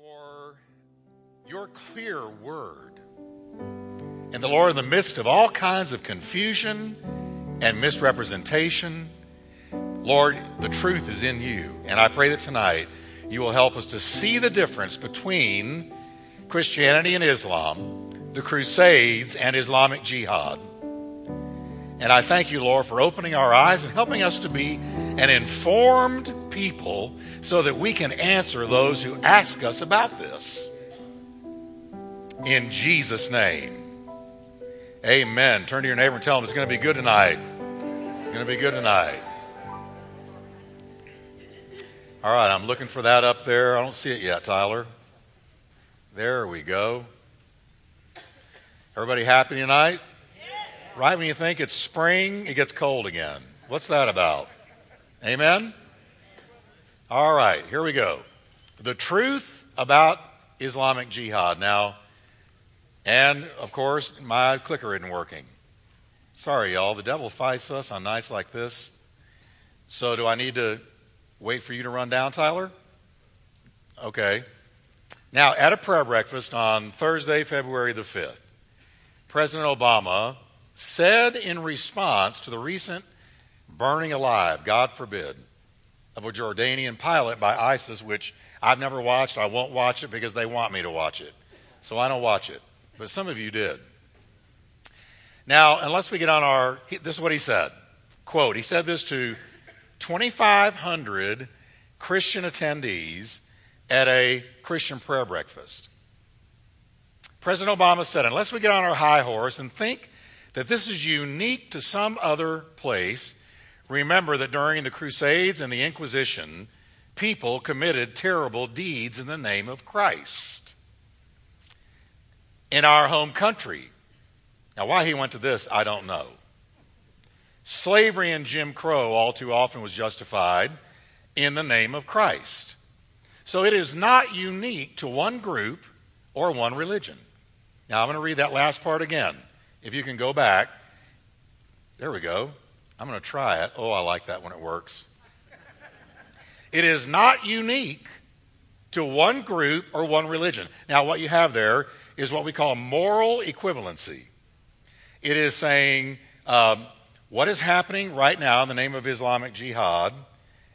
for your clear word. And the Lord, in the midst of all kinds of confusion and misrepresentation, Lord, the truth is in you. And I pray that tonight you will help us to see the difference between Christianity and Islam, the Crusades and Islamic Jihad. And I thank you, Lord, for opening our eyes and helping us to be an informed people so that we can answer those who ask us about this. In Jesus' name. Amen. Turn to your neighbor and tell him it's going to be good tonight. It's going to be good tonight. All right, I'm looking for that up there. I don't see it yet, Tyler. There we go. Everybody happy tonight? Right when you think it's spring, it gets cold again. What's that about? Amen? All right, here we go. The truth about Islamic jihad. Now, and of course, my clicker isn't working. Sorry, y'all. The devil fights us on nights like this. So, do I need to wait for you to run down, Tyler? Okay. Now, at a prayer breakfast on Thursday, February the 5th, President Obama said in response to the recent burning alive, God forbid, of a Jordanian pilot by ISIS, which I've never watched. I won't watch it because they want me to watch it. So I don't watch it. But some of you did. Now, unless we get on our, this is what he said. Quote, he said this to 2,500 Christian attendees at a Christian prayer breakfast. President Obama said, unless we get on our high horse and think that this is unique to some other place, Remember that during the Crusades and the Inquisition, people committed terrible deeds in the name of Christ. In our home country, now why he went to this, I don't know. Slavery and Jim Crow all too often was justified in the name of Christ. So it is not unique to one group or one religion. Now I'm going to read that last part again. If you can go back. There we go. I'm going to try it. Oh, I like that when it works. It is not unique to one group or one religion. Now, what you have there is what we call moral equivalency. It is saying um, what is happening right now in the name of Islamic jihad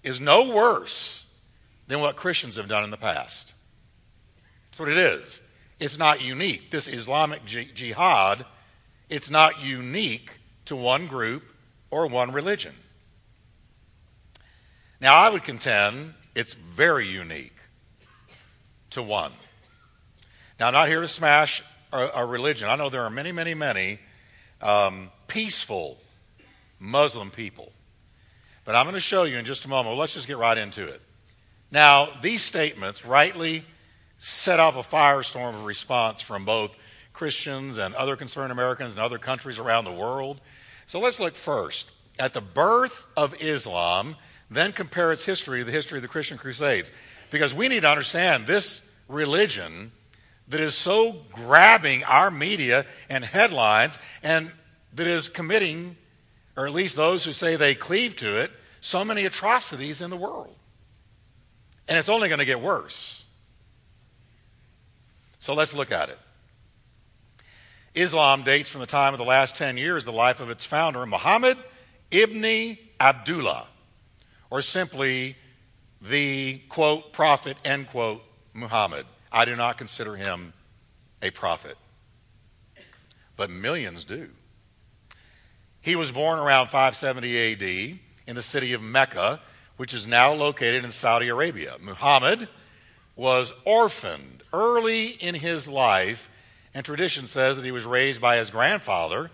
is no worse than what Christians have done in the past. That's what it is. It's not unique. This Islamic jihad, it's not unique to one group or one religion. Now, I would contend it's very unique to one. Now, I'm not here to smash a religion. I know there are many, many, many um, peaceful Muslim people. But I'm going to show you in just a moment. Let's just get right into it. Now, these statements rightly set off a firestorm of response from both Christians and other concerned Americans and other countries around the world. So let's look first at the birth of Islam, then compare its history to the history of the Christian Crusades. Because we need to understand this religion that is so grabbing our media and headlines and that is committing, or at least those who say they cleave to it, so many atrocities in the world. And it's only going to get worse. So let's look at it. Islam dates from the time of the last 10 years, the life of its founder, Muhammad ibn Abdullah, or simply the quote, prophet, end quote, Muhammad. I do not consider him a prophet, but millions do. He was born around 570 AD in the city of Mecca, which is now located in Saudi Arabia. Muhammad was orphaned early in his life and tradition says that he was raised by his grandfather,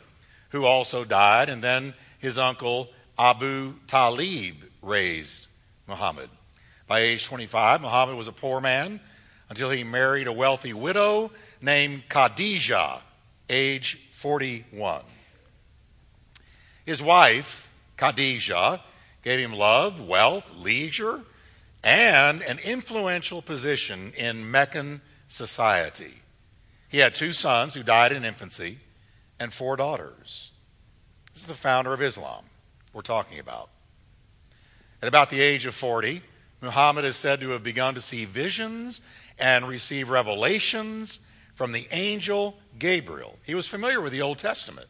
who also died, and then his uncle Abu Talib raised Muhammad. By age 25, Muhammad was a poor man until he married a wealthy widow named Khadijah, age 41. His wife, Khadijah, gave him love, wealth, leisure, and an influential position in Meccan society. He had two sons who died in infancy and four daughters. This is the founder of Islam we're talking about. At about the age of 40, Muhammad is said to have begun to see visions and receive revelations from the angel Gabriel. He was familiar with the Old Testament.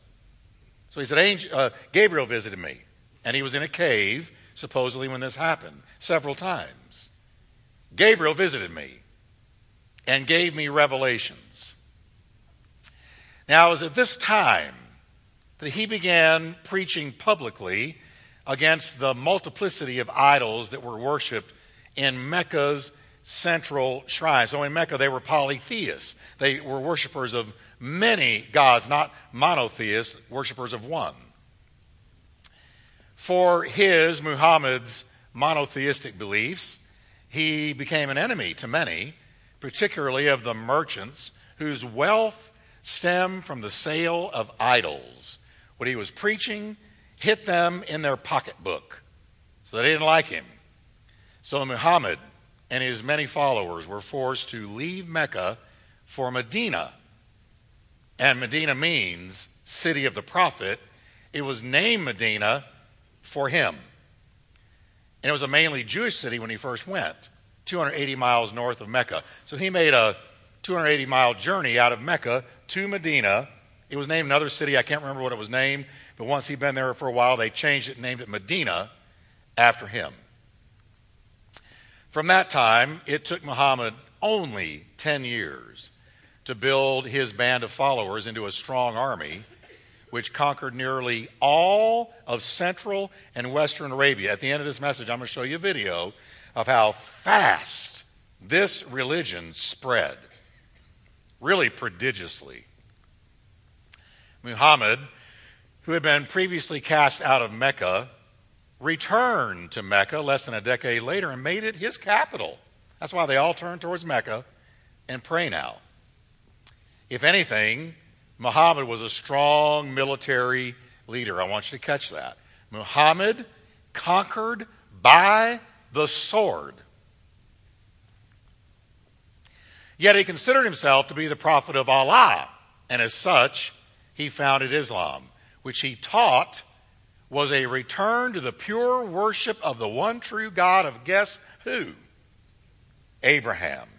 So he said, uh, Gabriel visited me, and he was in a cave, supposedly, when this happened, several times. Gabriel visited me and gave me revelations. Now, it was at this time that he began preaching publicly against the multiplicity of idols that were worshiped in Mecca's central shrine. So in Mecca, they were polytheists. They were worshippers of many gods, not monotheists, worshippers of one. For his, Muhammad's, monotheistic beliefs, he became an enemy to many, particularly of the merchants whose wealth stemmed from the sale of idols. What he was preaching hit them in their pocketbook, so they didn't like him. So Muhammad and his many followers were forced to leave Mecca for Medina. And Medina means city of the prophet. It was named Medina for him. And it was a mainly Jewish city when he first went, 280 miles north of Mecca. So he made a 280 mile journey out of Mecca to Medina. It was named another city. I can't remember what it was named, but once he'd been there for a while, they changed it and named it Medina after him. From that time, it took Muhammad only 10 years to build his band of followers into a strong army which conquered nearly all of central and western Arabia. At the end of this message, I'm going to show you a video of how fast this religion spread, really prodigiously. Muhammad, who had been previously cast out of Mecca, returned to Mecca less than a decade later and made it his capital. That's why they all turn towards Mecca and pray now. If anything, Muhammad was a strong military leader. I want you to catch that. Muhammad conquered by the sword. Yet he considered himself to be the prophet of Allah, and as such, he founded Islam, which he taught was a return to the pure worship of the one true God of guess who? Abraham.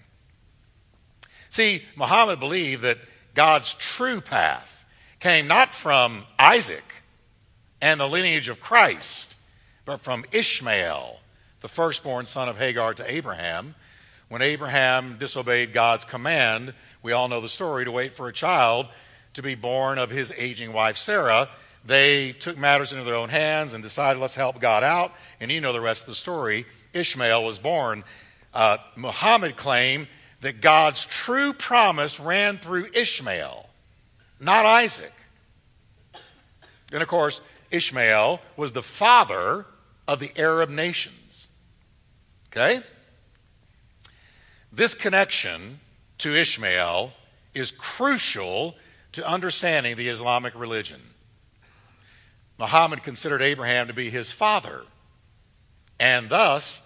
See, Muhammad believed that God's true path came not from Isaac and the lineage of Christ, but from Ishmael, the firstborn son of Hagar to Abraham. When Abraham disobeyed God's command, we all know the story, to wait for a child to be born of his aging wife Sarah, they took matters into their own hands and decided, let's help God out. And you know the rest of the story. Ishmael was born. Uh, Muhammad claimed that God's true promise ran through Ishmael, not Isaac. And of course, Ishmael was the father of the Arab nations. Okay? This connection to Ishmael is crucial to understanding the Islamic religion. Muhammad considered Abraham to be his father. And thus,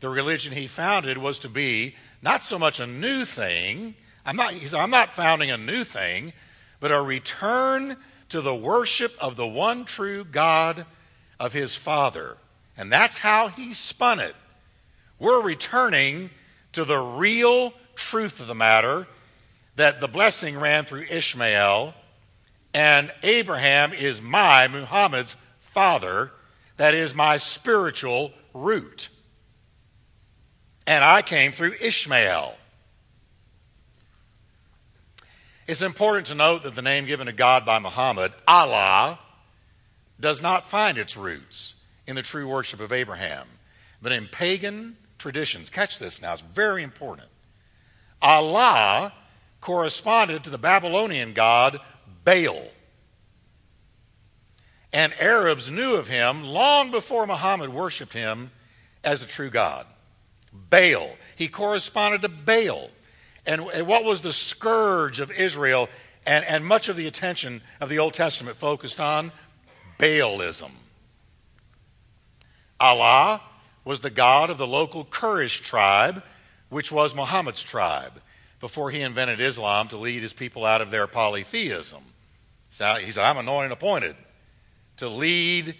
the religion he founded was to be not so much a new thing. I'm not, I'm not founding a new thing, but a return to the worship of the one true God of his father. And that's how he spun it. We're returning to the real truth of the matter that the blessing ran through Ishmael and Abraham is my, Muhammad's father, that is my spiritual root. And I came through Ishmael. It's important to note that the name given to God by Muhammad, Allah, does not find its roots in the true worship of Abraham, but in pagan traditions. Catch this now, it's very important. Allah corresponded to the Babylonian god Baal. And Arabs knew of him long before Muhammad worshiped him as the true God. Baal. He corresponded to Baal. And, and what was the scourge of Israel and, and much of the attention of the Old Testament focused on? Baalism. Allah was the god of the local Quraysh tribe, which was Muhammad's tribe, before he invented Islam to lead his people out of their polytheism. So he said, I'm anointed and appointed to lead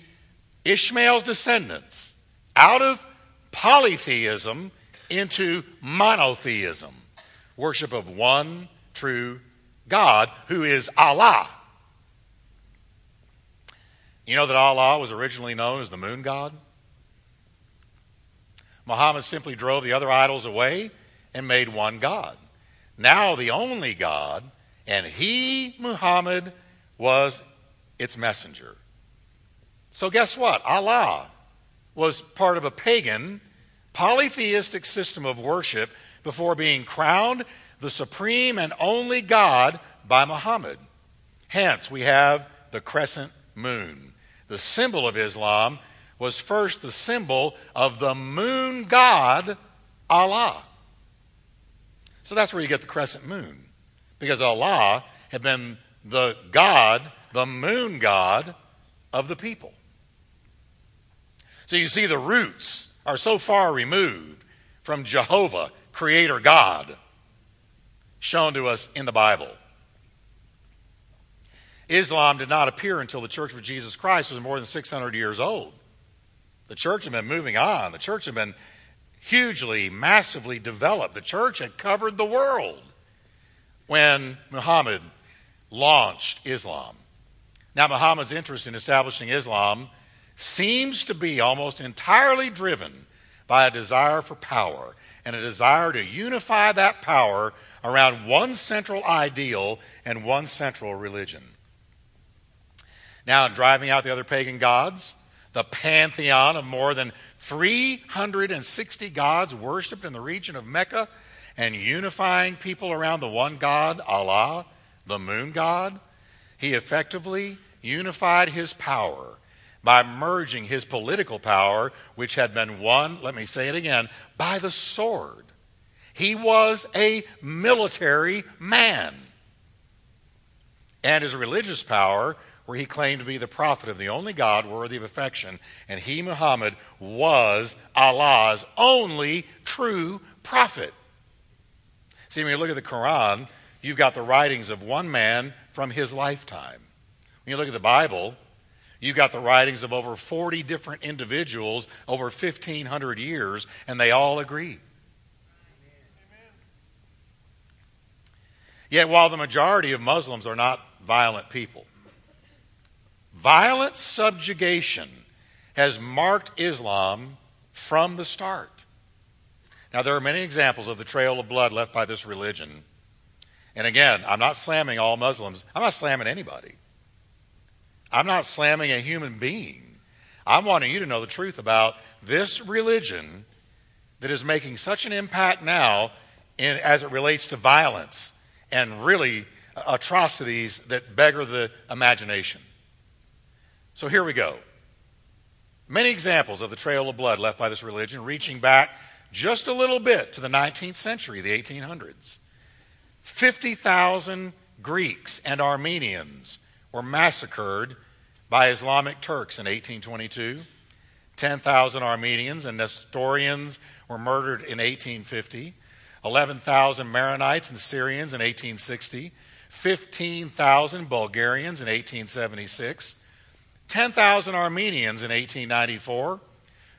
Ishmael's descendants out of polytheism into monotheism, worship of one true God who is Allah. You know that Allah was originally known as the moon god? Muhammad simply drove the other idols away and made one God. Now the only God, and he, Muhammad, was its messenger. So guess what? Allah was part of a pagan, polytheistic system of worship before being crowned the supreme and only God by Muhammad. Hence, we have the crescent moon. The symbol of Islam was first the symbol of the moon god, Allah. So that's where you get the crescent moon, because Allah had been the God, the moon god of the people. So you see, the roots are so far removed from Jehovah, Creator God, shown to us in the Bible. Islam did not appear until the Church of Jesus Christ was more than 600 years old. The church had been moving on. The church had been hugely, massively developed. The church had covered the world when Muhammad launched Islam. Now, Muhammad's interest in establishing Islam seems to be almost entirely driven by a desire for power and a desire to unify that power around one central ideal and one central religion. Now, in driving out the other pagan gods, the pantheon of more than 360 gods worshipped in the region of Mecca, and unifying people around the one God, Allah, the moon god, he effectively unified his power by merging his political power, which had been won, let me say it again, by the sword. He was a military man. And his religious power, where he claimed to be the prophet of the only God worthy of affection. And he, Muhammad, was Allah's only true prophet. See, when you look at the Quran, you've got the writings of one man from his lifetime. When you look at the Bible, you've got the writings of over 40 different individuals over 1,500 years, and they all agree. Yet, while the majority of Muslims are not violent people, Violent subjugation has marked Islam from the start. Now, there are many examples of the trail of blood left by this religion. And again, I'm not slamming all Muslims, I'm not slamming anybody. I'm not slamming a human being. I'm wanting you to know the truth about this religion that is making such an impact now in, as it relates to violence and really atrocities that beggar the imagination. So here we go. Many examples of the trail of blood left by this religion, reaching back just a little bit to the 19th century, the 1800s. 50,000 Greeks and Armenians were massacred by Islamic Turks in 1822. 10,000 Armenians and Nestorians were murdered in 1850. 11,000 Maronites and Syrians in 1860. 15,000 Bulgarians in 1876. 10,000 Armenians in 1894,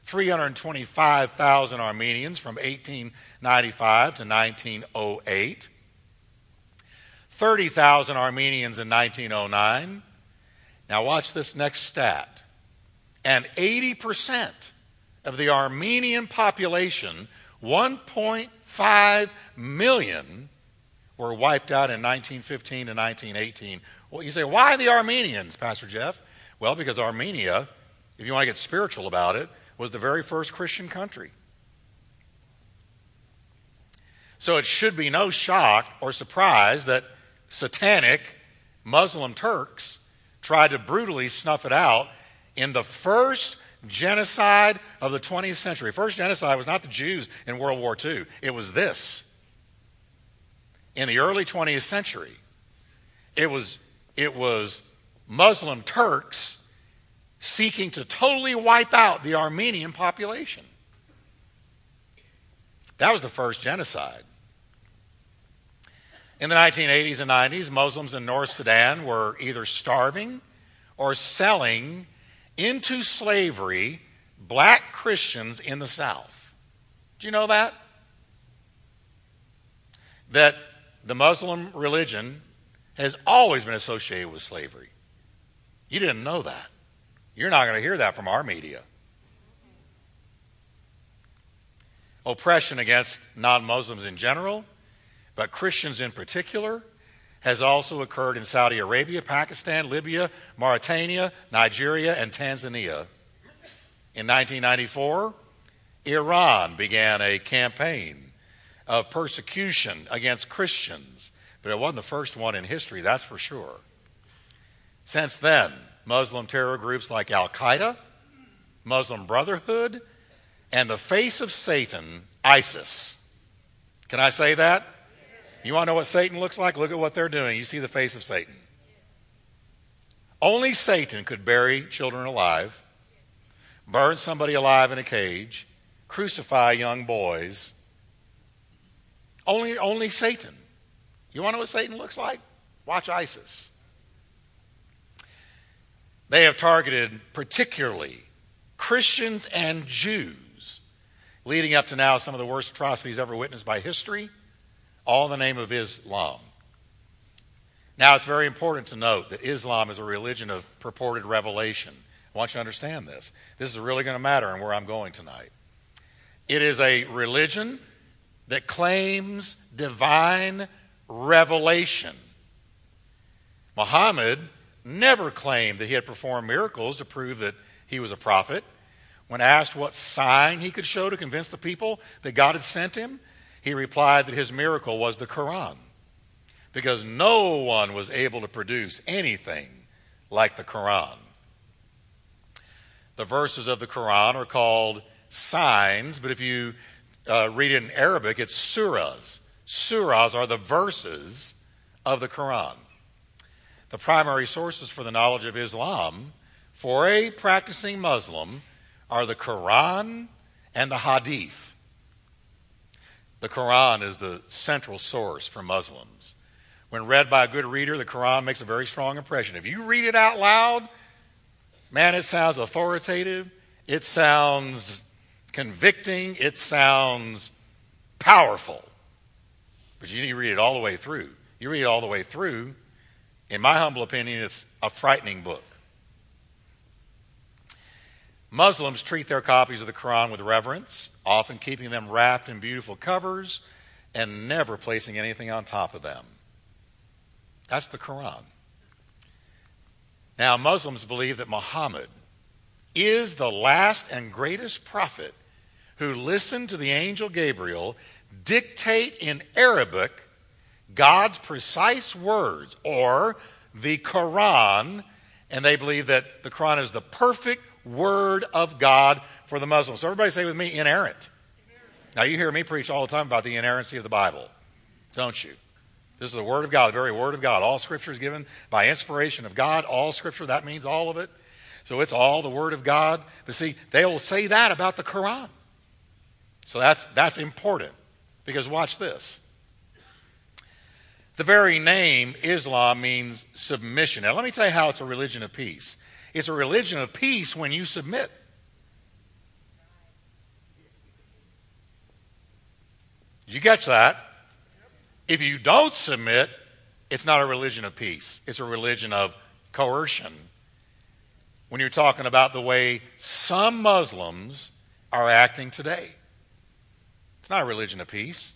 325,000 Armenians from 1895 to 1908, 30,000 Armenians in 1909. Now, watch this next stat. And 80% of the Armenian population, 1.5 million, were wiped out in 1915 to 1918. Well, you say, why the Armenians, Pastor Jeff? Well, because Armenia, if you want to get spiritual about it, was the very first Christian country. So it should be no shock or surprise that satanic Muslim Turks tried to brutally snuff it out in the first genocide of the 20th century. First genocide was not the Jews in World War II, it was this. In the early 20th century, it was, it was Muslim Turks seeking to totally wipe out the Armenian population. That was the first genocide. In the 1980s and 90s, Muslims in North Sudan were either starving or selling into slavery black Christians in the South. Do you know that? That the Muslim religion has always been associated with slavery. You didn't know that. You're not going to hear that from our media. Oppression against non Muslims in general, but Christians in particular, has also occurred in Saudi Arabia, Pakistan, Libya, Mauritania, Nigeria, and Tanzania. In 1994, Iran began a campaign of persecution against Christians, but it wasn't the first one in history, that's for sure. Since then, Muslim terror groups like Al Qaeda, Muslim Brotherhood, and the face of Satan, ISIS. Can I say that? You want to know what Satan looks like? Look at what they're doing. You see the face of Satan. Only Satan could bury children alive, burn somebody alive in a cage, crucify young boys. Only, only Satan. You want to know what Satan looks like? Watch ISIS. They have targeted particularly Christians and Jews, leading up to now some of the worst atrocities ever witnessed by history all in the name of Islam. Now, it's very important to note that Islam is a religion of purported revelation. I want you to understand this. This is really going to matter in where I'm going tonight. It is a religion that claims divine revelation. Muhammad never claimed that he had performed miracles to prove that he was a prophet. When asked what sign he could show to convince the people that God had sent him, he replied that his miracle was the Quran because no one was able to produce anything like the Quran. The verses of the Quran are called signs, but if you uh, read it in Arabic, it's surahs. Surahs are the verses of the Quran. The primary sources for the knowledge of Islam for a practicing Muslim are the Quran and the Hadith. The Quran is the central source for Muslims. When read by a good reader, the Quran makes a very strong impression. If you read it out loud, man, it sounds authoritative, it sounds convicting, it sounds powerful. But you need to read it all the way through. You read it all the way through, in my humble opinion, it's a frightening book. Muslims treat their copies of the Quran with reverence, often keeping them wrapped in beautiful covers and never placing anything on top of them. That's the Quran. Now, Muslims believe that Muhammad is the last and greatest prophet who listened to the angel Gabriel dictate in Arabic God's precise words, or the Quran, and they believe that the Quran is the perfect Word of God for the Muslims. So everybody say with me, inerrant. Now you hear me preach all the time about the inerrancy of the Bible, don't you? This is the Word of God, the very Word of God. All Scripture is given by inspiration of God. All Scripture, that means all of it. So it's all the Word of God. But see, they will say that about the Quran. So that's, that's important. Because watch this. The very name Islam means submission. Now, let me tell you how it's a religion of peace. It's a religion of peace when you submit. You catch that? If you don't submit, it's not a religion of peace. It's a religion of coercion. When you're talking about the way some Muslims are acting today, it's not a religion of peace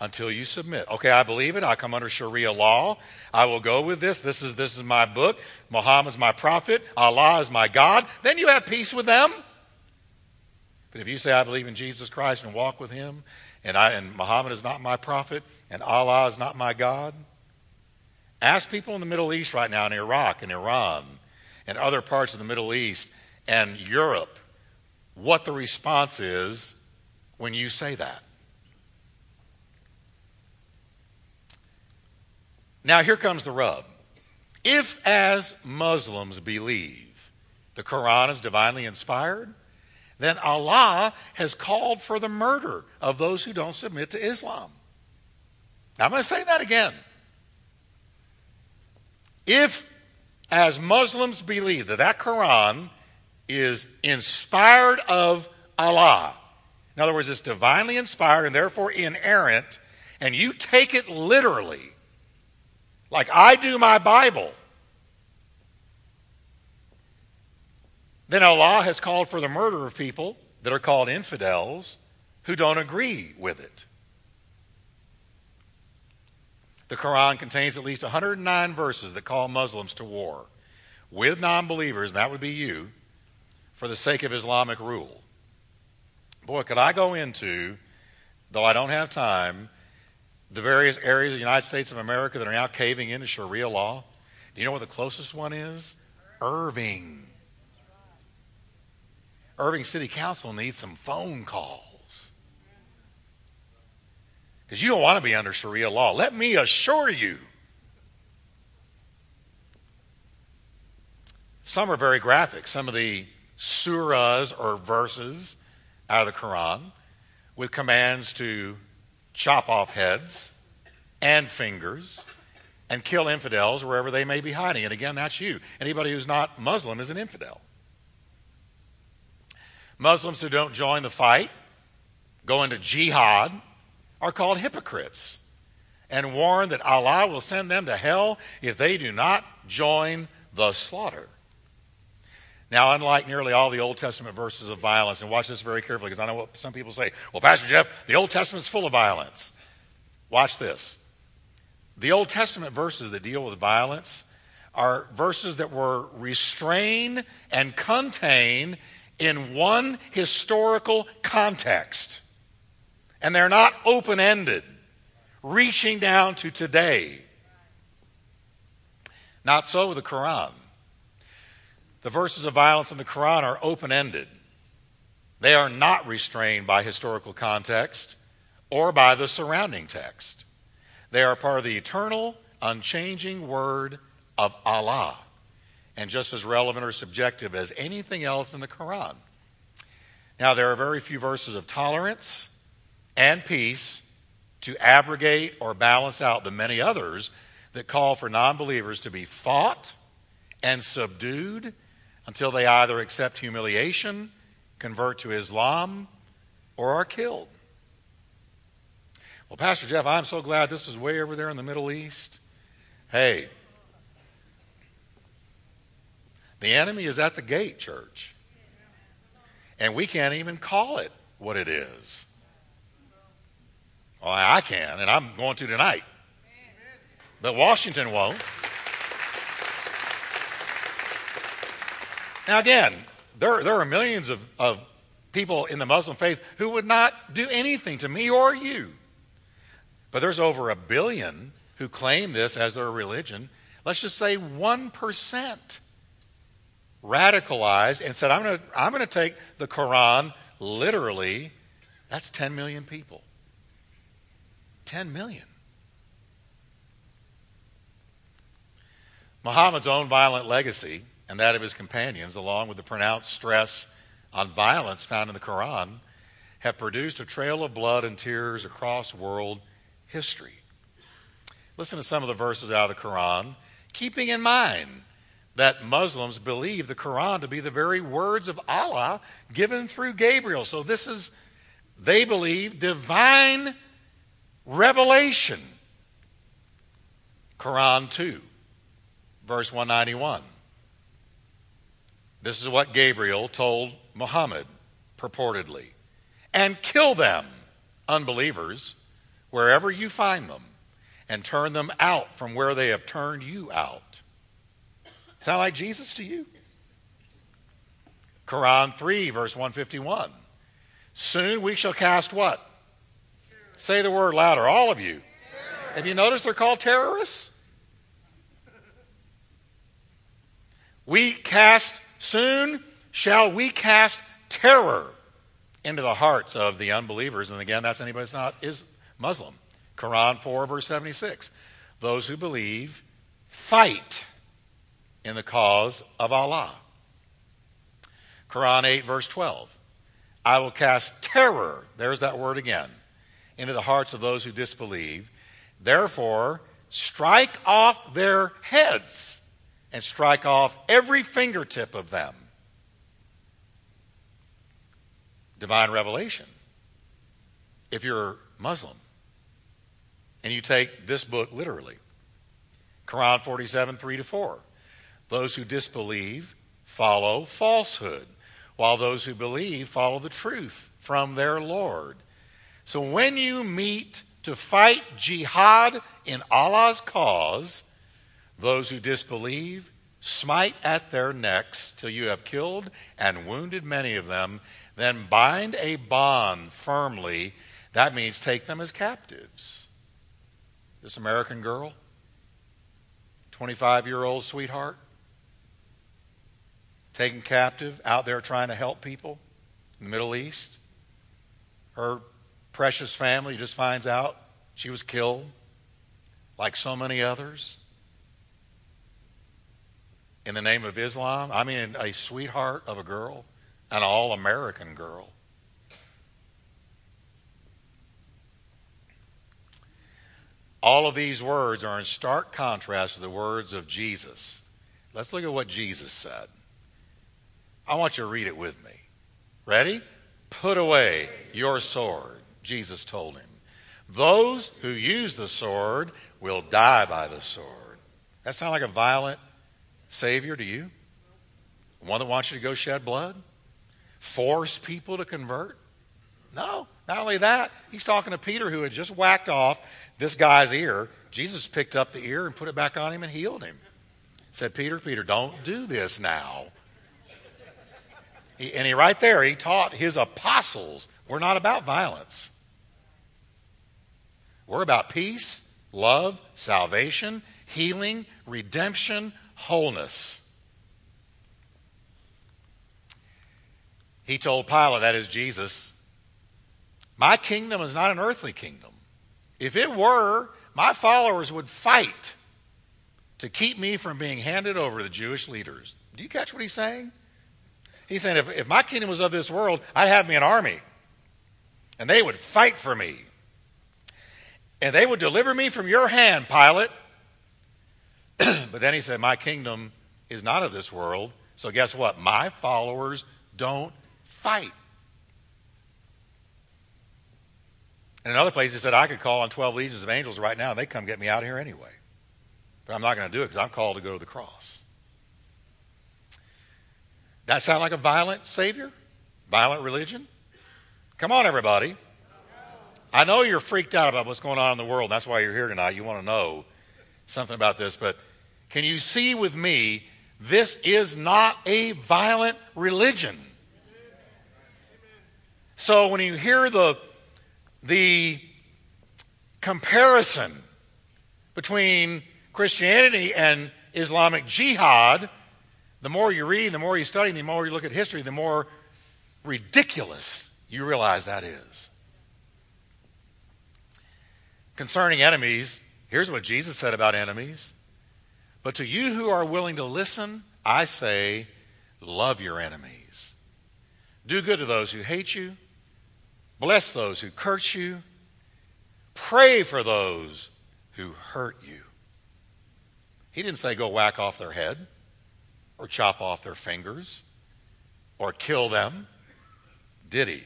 until you submit. Okay, I believe it. I come under Sharia law. I will go with this. This is this is my book. Muhammad's my prophet. Allah is my God. Then you have peace with them. But if you say I believe in Jesus Christ and walk with him, and I and Muhammad is not my prophet, and Allah is not my God, ask people in the Middle East right now in Iraq and Iran and other parts of the Middle East and Europe what the response is when you say that. Now, here comes the rub. If, as Muslims believe, the Quran is divinely inspired, then Allah has called for the murder of those who don't submit to Islam. Now, I'm going to say that again. If, as Muslims believe that that Quran is inspired of Allah, In other words, it's divinely inspired and therefore inerrant, and you take it literally, like I do my Bible, then Allah has called for the murder of people that are called infidels who don't agree with it. The Quran contains at least 109 verses that call Muslims to war with non believers, and that would be you, for the sake of Islamic rule. Boy, could I go into, though I don't have time, the various areas of the United States of America that are now caving into Sharia law? Do you know where the closest one is? Irving. Irving City Council needs some phone calls. Because you don't want to be under Sharia law. Let me assure you. Some are very graphic. Some of the surahs or verses out of the Quran with commands to chop off heads and fingers and kill infidels wherever they may be hiding. And again, that's you. Anybody who's not Muslim is an infidel. Muslims who don't join the fight, go into jihad, are called hypocrites and warn that Allah will send them to hell if they do not join the slaughter. Now, unlike nearly all the Old Testament verses of violence, and watch this very carefully because I know what some people say. Well, Pastor Jeff, the Old Testament's full of violence. Watch this. The Old Testament verses that deal with violence are verses that were restrained and contained in one historical context. And they're not open ended, reaching down to today. Not so the Quran. The verses of violence in the Quran are open ended. They are not restrained by historical context or by the surrounding text. They are part of the eternal, unchanging word of Allah and just as relevant or subjective as anything else in the Quran. Now, there are very few verses of tolerance and peace to abrogate or balance out the many others that call for non believers to be fought and subdued until they either accept humiliation, convert to Islam, or are killed. Well, Pastor Jeff, I'm so glad this is way over there in the Middle East. Hey, the enemy is at the gate, church. And we can't even call it what it is. Well, I can, and I'm going to tonight. But Washington won't. Now, again, there, there are millions of, of people in the Muslim faith who would not do anything to me or you. But there's over a billion who claim this as their religion. Let's just say 1% radicalized and said, I'm going to I'm going to take the Quran literally. That's 10 million people. 10 million. Muhammad's own violent legacy and that of his companions, along with the pronounced stress on violence found in the Quran, have produced a trail of blood and tears across world history. Listen to some of the verses out of the Quran, keeping in mind that Muslims believe the Quran to be the very words of Allah given through Gabriel. So this is, they believe, divine revelation. Quran 2, verse 191. This is what Gabriel told Muhammad, purportedly. And kill them, unbelievers, wherever you find them, and turn them out from where they have turned you out. Sound like Jesus to you? Quran 3, verse 151. Soon we shall cast what? Say the word louder, all of you. Have you noticed they're called terrorists? We cast, soon shall we cast terror into the hearts of the unbelievers. And again, that's anybody that's not is Muslim. Quran 4, verse 76. Those who believe fight in the cause of Allah. Quran 8, verse 12. I will cast terror, there's that word again, into the hearts of those who disbelieve. Therefore, strike off their heads and strike off every fingertip of them. Divine revelation. if you're Muslim and you take this book literally. Quran 47, 3 to 4. Those who disbelieve follow falsehood, while those who believe follow the truth from their Lord. So when you meet to fight jihad in Allah's cause, those who disbelieve smite at their necks till you have killed and wounded many of them, then bind a bond firmly. That means take them as captives. This American girl, 25 year old sweetheart, taken captive, out there trying to help people in the Middle East. Her precious family just finds out she was killed, like so many others. In the name of Islam, I mean, a sweetheart of a girl, an all American girl. All of these words are in stark contrast to the words of Jesus. Let's look at what Jesus said. I want you to read it with me. Ready? Put away your sword, Jesus told him. Those who use the sword will die by the sword. That sound like a violent Savior to you? One that wants you to go shed blood? Force people to convert? No. Not only that, he's talking to Peter who had just whacked off this guy's ear. Jesus picked up the ear and put it back on him and healed him. Said, Peter, Peter, don't do this now. He, and he right there, he taught his apostles, we're not about violence. We're about peace, love, salvation, healing, redemption, wholeness. He told Pilate, that is Jesus, my kingdom is not an earthly kingdom. If it were, my followers would fight to keep me from being handed over to the Jewish leaders. Do you catch what he's saying? He's saying, if, if my kingdom was of this world, I'd have me an army. And they would fight for me. And they would deliver me from your hand, Pilate. but then he said, My kingdom is not of this world. So guess what? My followers don't fight. In another place, he said, I could call on 12 legions of angels right now and they come get me out of here anyway. But I'm not going to do it because I'm called to go to the cross. That sound like a violent Savior? Violent religion? Come on, everybody. I know you're freaked out about what's going on in the world. That's why you're here tonight. You want to know something about this. But can you see with me, this is not a violent religion. So when you hear the, the comparison between Christianity and Islamic jihad, the more you read, the more you study, the more you look at history, the more ridiculous you realize that is. Concerning enemies, here's what Jesus said about enemies. But to you who are willing to listen, I say, love your enemies. Do good to those who hate you. Bless those who curse you. Pray for those who hurt you. He didn't say go whack off their head or chop off their fingers or kill them, did he?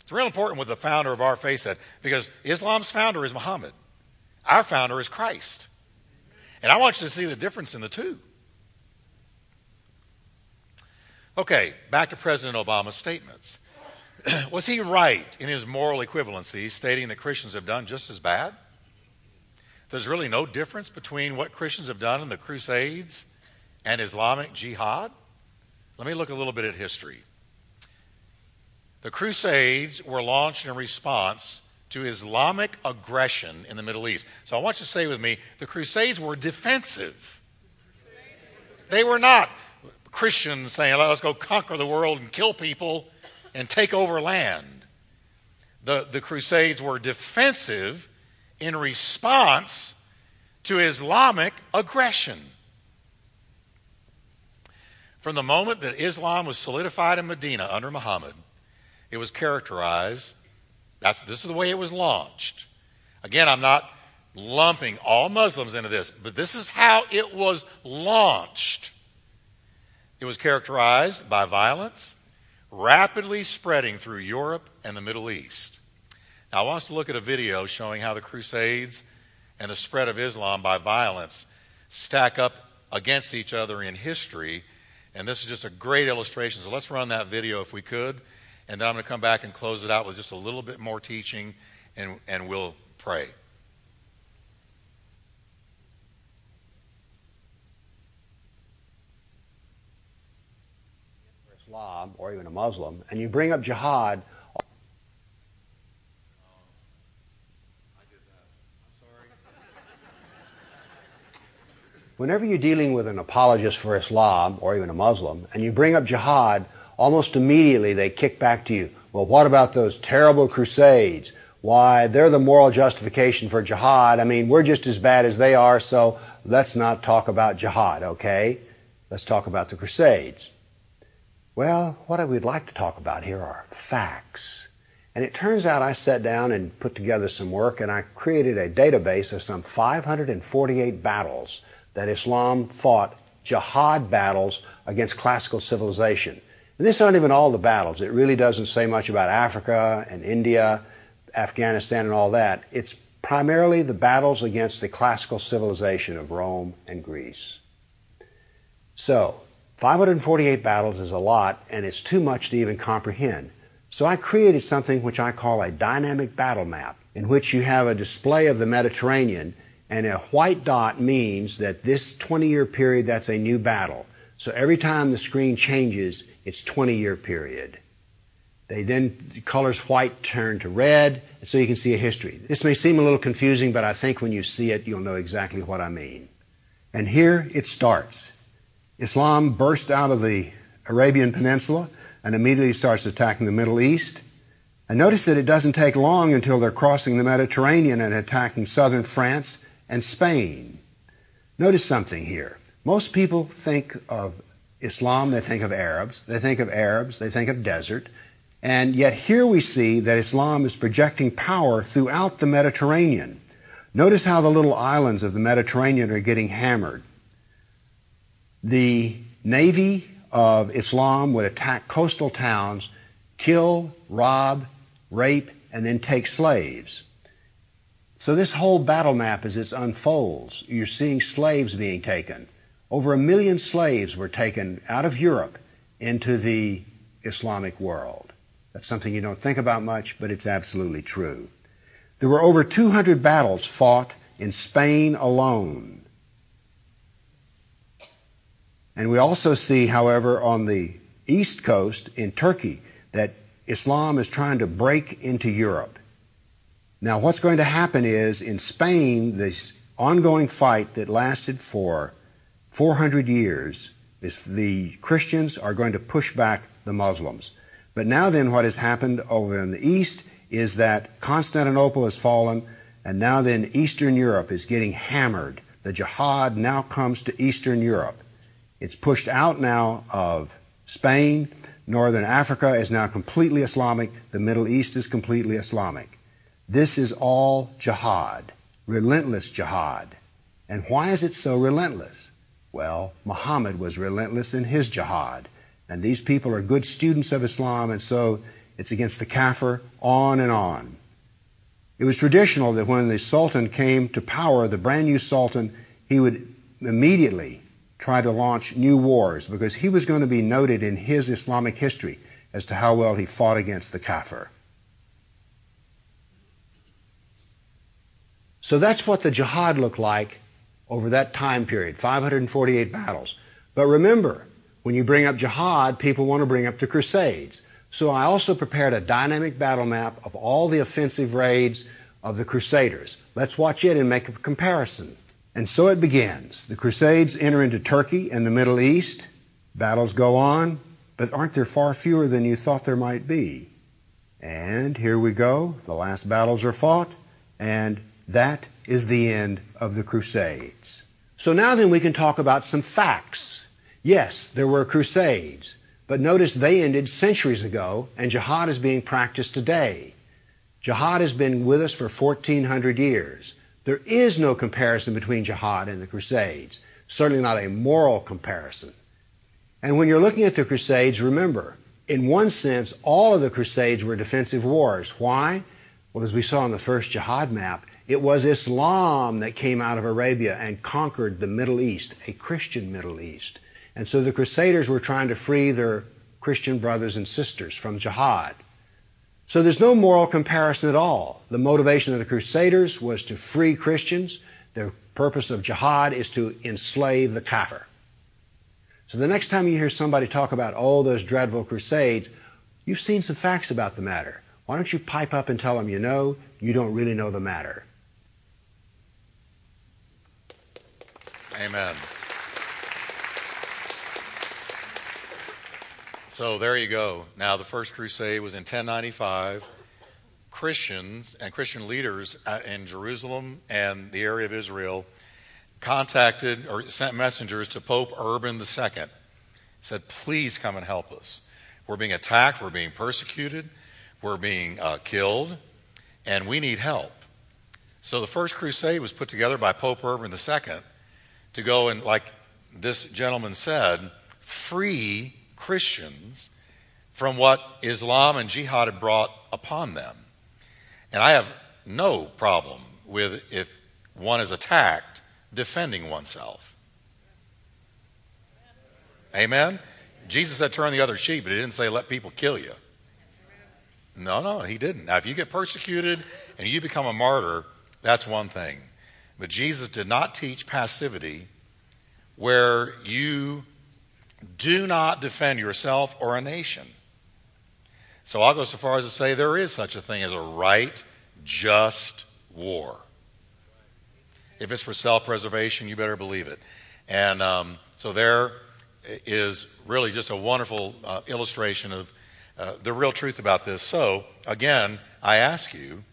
It's real important what the founder of our faith said because Islam's founder is Muhammad. Our founder is Christ. And I want you to see the difference in the two. Okay, back to President Obama's statements. Was he right in his moral equivalency, stating that Christians have done just as bad? There's really no difference between what Christians have done in the Crusades and Islamic jihad? Let me look a little bit at history. The Crusades were launched in response to Islamic aggression in the Middle East. So I want you to say with me the Crusades were defensive. They were not Christians saying, let's go conquer the world and kill people and take over land. The, the Crusades were defensive in response to Islamic aggression. From the moment that Islam was solidified in Medina under Muhammad, it was characterized. That's, this is the way it was launched. Again, I'm not lumping all Muslims into this, but this is how it was launched. It was characterized by violence, rapidly spreading through Europe and the Middle East. Now, I want us to look at a video showing how the Crusades and the spread of Islam by violence stack up against each other in history. And this is just a great illustration. So let's run that video if we could. And then I'm going to come back and close it out with just a little bit more teaching, and, and we'll pray. Islam or even a Muslim, and you bring up jihad. I did that. I'm sorry. Whenever you're dealing with an apologist for Islam or even a Muslim, and you bring up jihad, almost immediately they kick back to you. Well, what about those terrible crusades? Why, they're the moral justification for jihad. I mean, we're just as bad as they are, so let's not talk about jihad, okay? Let's talk about the crusades. Well, what I would like to talk about here are facts. And it turns out I sat down and put together some work and I created a database of some 548 battles that Islam fought, jihad battles against classical civilization. And this aren't even all the battles. It really doesn't say much about Africa and India, Afghanistan and all that. It's primarily the battles against the classical civilization of Rome and Greece. So, 548 battles is a lot, and it's too much to even comprehend. So I created something which I call a dynamic battle map, in which you have a display of the Mediterranean, and a white dot means that this 20 year period, that's a new battle. So every time the screen changes, it's 20 year period. They then, the colors white turn to red, so you can see a history. This may seem a little confusing, but I think when you see it, you'll know exactly what I mean. And here it starts. Islam burst out of the Arabian Peninsula and immediately starts attacking the Middle East. And notice that it doesn't take long until they're crossing the Mediterranean and attacking southern France and Spain. Notice something here. Most people think of Islam, they think of Arabs, they think of Arabs, they think of desert, and yet here we see that Islam is projecting power throughout the Mediterranean. Notice how the little islands of the Mediterranean are getting hammered the navy of Islam would attack coastal towns, kill, rob, rape, and then take slaves. So this whole battle map as it unfolds, you're seeing slaves being taken. Over a million slaves were taken out of Europe into the Islamic world. That's something you don't think about much, but it's absolutely true. There were over 200 battles fought in Spain alone. And we also see, however, on the east coast in Turkey that Islam is trying to break into Europe. Now, what's going to happen is in Spain, this ongoing fight that lasted for 400 years, is the Christians are going to push back the Muslims. But now, then, what has happened over in the east is that Constantinople has fallen, and now then Eastern Europe is getting hammered. The jihad now comes to Eastern Europe. It's pushed out now of Spain. Northern Africa is now completely Islamic. The Middle East is completely Islamic. This is all jihad, relentless jihad. And why is it so relentless? Well, Muhammad was relentless in his jihad. And these people are good students of Islam, and so it's against the kafir, on and on. It was traditional that when the Sultan came to power, the brand new Sultan, he would immediately try to launch new wars because he was going to be noted in his Islamic history as to how well he fought against the kafir. So that's what the jihad looked like over that time period 548 battles. But remember, when you bring up jihad, people want to bring up the Crusades. So I also prepared a dynamic battle map of all the offensive raids of the Crusaders. Let's watch it and make a comparison. And so it begins. The Crusades enter into Turkey and the Middle East. Battles go on, but aren't there far fewer than you thought there might be? And here we go. The last battles are fought, and that is the end of the Crusades. So now then we can talk about some facts. Yes, there were Crusades, but notice they ended centuries ago, and jihad is being practiced today. Jihad has been with us for 1400 years. There is no comparison between jihad and the Crusades, certainly not a moral comparison. And when you're looking at the Crusades, remember, in one sense, all of the Crusades were defensive wars. Why? Well, as we saw on the first jihad map, it was Islam that came out of Arabia and conquered the Middle East, a Christian Middle East. And so the Crusaders were trying to free their Christian brothers and sisters from jihad. So there's no moral comparison at all. The motivation of the Crusaders was to free Christians. The purpose of jihad is to enslave the kafir. So the next time you hear somebody talk about, oh, those dreadful crusades, you've seen some facts about the matter. Why don't you pipe up and tell them you know you don't really know the matter? Amen. So there you go. Now, the first crusade was in 1095. Christians and Christian leaders uh, in Jerusalem and the area of Israel contacted or sent messengers to Pope Urban II. Said, please come and help us. We're being attacked, we're being persecuted, we're being uh, killed, and we need help. So the first crusade was put together by Pope Urban II to go and, like this gentleman said, free Christians from what Islam and jihad had brought upon them. And I have no problem with if one is attacked defending oneself. Amen? Jesus said, turn the other cheek, but he didn't say, let people kill you. No, no, he didn't. Now, if you get persecuted and you become a martyr, that's one thing. But Jesus did not teach passivity where you do not defend yourself or a nation. So I'll go so far as to say there is such a thing as a right, just war. If it's for self preservation, you better believe it. And um, so there is really just a wonderful uh, illustration of uh, the real truth about this. So, again, I ask you,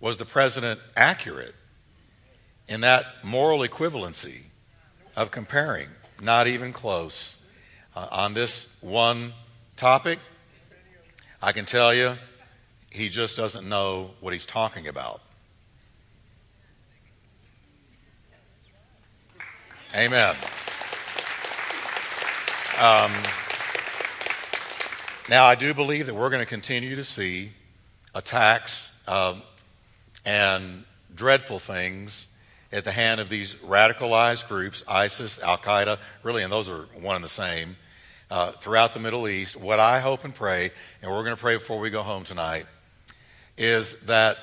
was the president accurate in that moral equivalency of comparing? Not even close. Uh, on this one topic, I can tell you, he just doesn't know what he's talking about. Amen. Um, now, I do believe that we're going to continue to see attacks um, and dreadful things at the hand of these radicalized groups, ISIS, Al Qaeda, really, and those are one and the same, uh, throughout the Middle East. What I hope and pray, and we're going to pray before we go home tonight, is that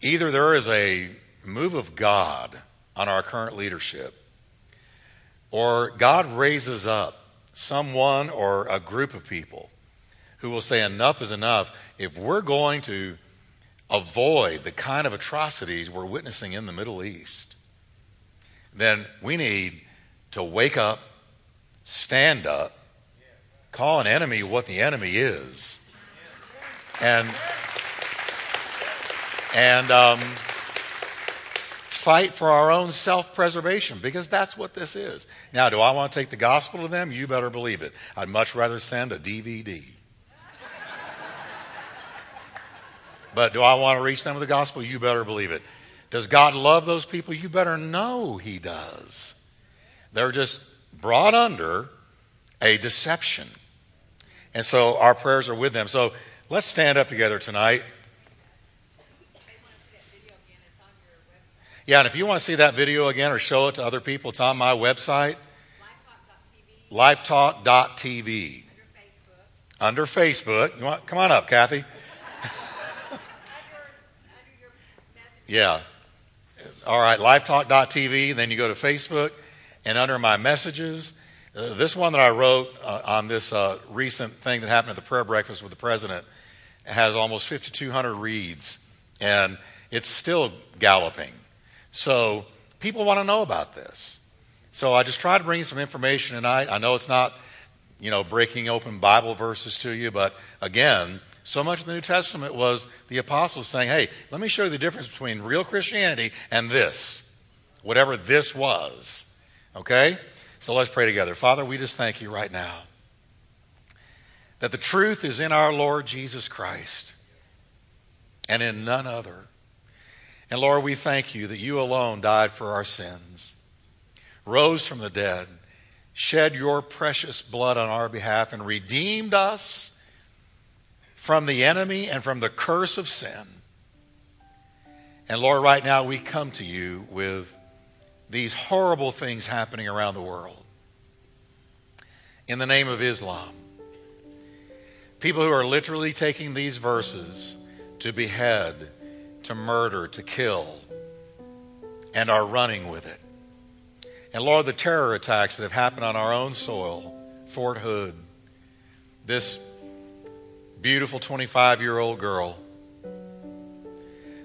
either there is a move of God on our current leadership, or God raises up someone or a group of people who will say, enough is enough. If we're going to avoid the kind of atrocities we're witnessing in the Middle East, then we need to wake up, stand up, call an enemy what the enemy is, and and um, fight for our own self preservation because that's what this is. Now, do I want to take the gospel to them? You better believe it. I'd much rather send a DVD. But do I want to reach them with the gospel? You better believe it. Does God love those people? You better know He does. They're just brought under a deception. And so our prayers are with them. So let's stand up together tonight. Yeah, and if you want to see that video again or show it to other people, it's on my website, lifetalk.tv. Under Facebook. Under Facebook. You want, come on up, Kathy. Yeah. All right, lifetalk.tv. Then you go to Facebook, and under my messages, uh, this one that I wrote uh, on this uh, recent thing that happened at the prayer breakfast with the president has almost 5,200 reads, and it's still galloping. So people want to know about this. So I just try to bring some information tonight. I know it's not, you know, breaking open Bible verses to you, but again, so much of the New Testament was the apostles saying, hey, let me show you the difference between real Christianity and this, whatever this was. Okay? So let's pray together. Father, we just thank you right now that the truth is in our Lord Jesus Christ and in none other. And Lord, we thank you that you alone died for our sins, rose from the dead, shed your precious blood on our behalf, and redeemed us from the enemy and from the curse of sin. And Lord, right now we come to you with these horrible things happening around the world. In the name of Islam, people who are literally taking these verses to behead, to murder, to kill, and are running with it. And Lord, the terror attacks that have happened on our own soil, Fort Hood, this beautiful 25 year old girl.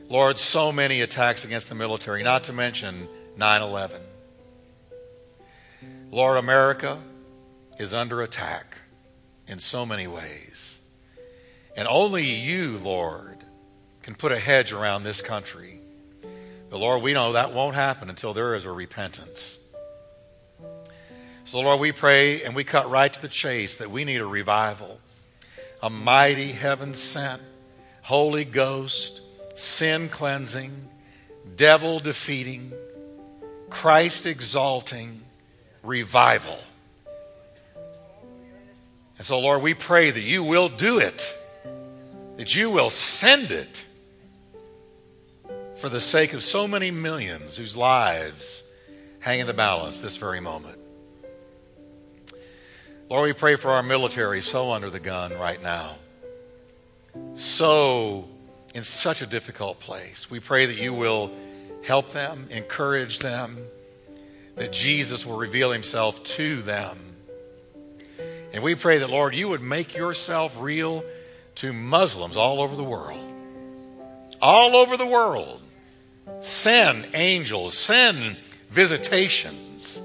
Lord, so many attacks against the military, not to mention 9 11. Lord, America is under attack in so many ways. And only you, Lord, can put a hedge around this country. But Lord, we know that won't happen until there is a repentance. So, Lord, we pray and we cut right to the chase that we need a revival, a mighty heaven sent, Holy Ghost, sin cleansing, devil defeating, Christ exalting revival. And so, Lord, we pray that you will do it, that you will send it for the sake of so many millions whose lives hang in the balance this very moment. Lord, we pray for our military so under the gun right now, so in such a difficult place. We pray that you will help them, encourage them, that Jesus will reveal himself to them. And we pray that, Lord, you would make yourself real to Muslims all over the world. All over the world. Send angels, send visitations.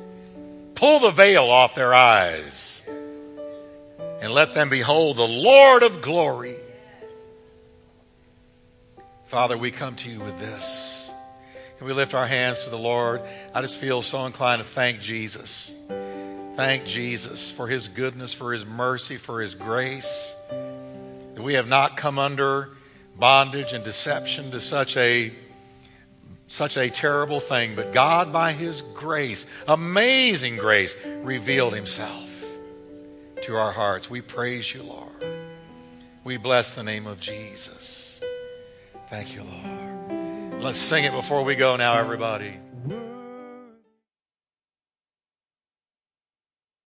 Pull the veil off their eyes and let them behold the Lord of glory. Father, we come to you with this. Can we lift our hands to the Lord? I just feel so inclined to thank Jesus. Thank Jesus for his goodness, for his mercy, for his grace. That we have not come under bondage and deception to such a such a terrible thing, but God by his grace, amazing grace, revealed himself to our hearts. We praise you, Lord. We bless the name of Jesus. Thank you, Lord. Let's sing it before we go now, everybody.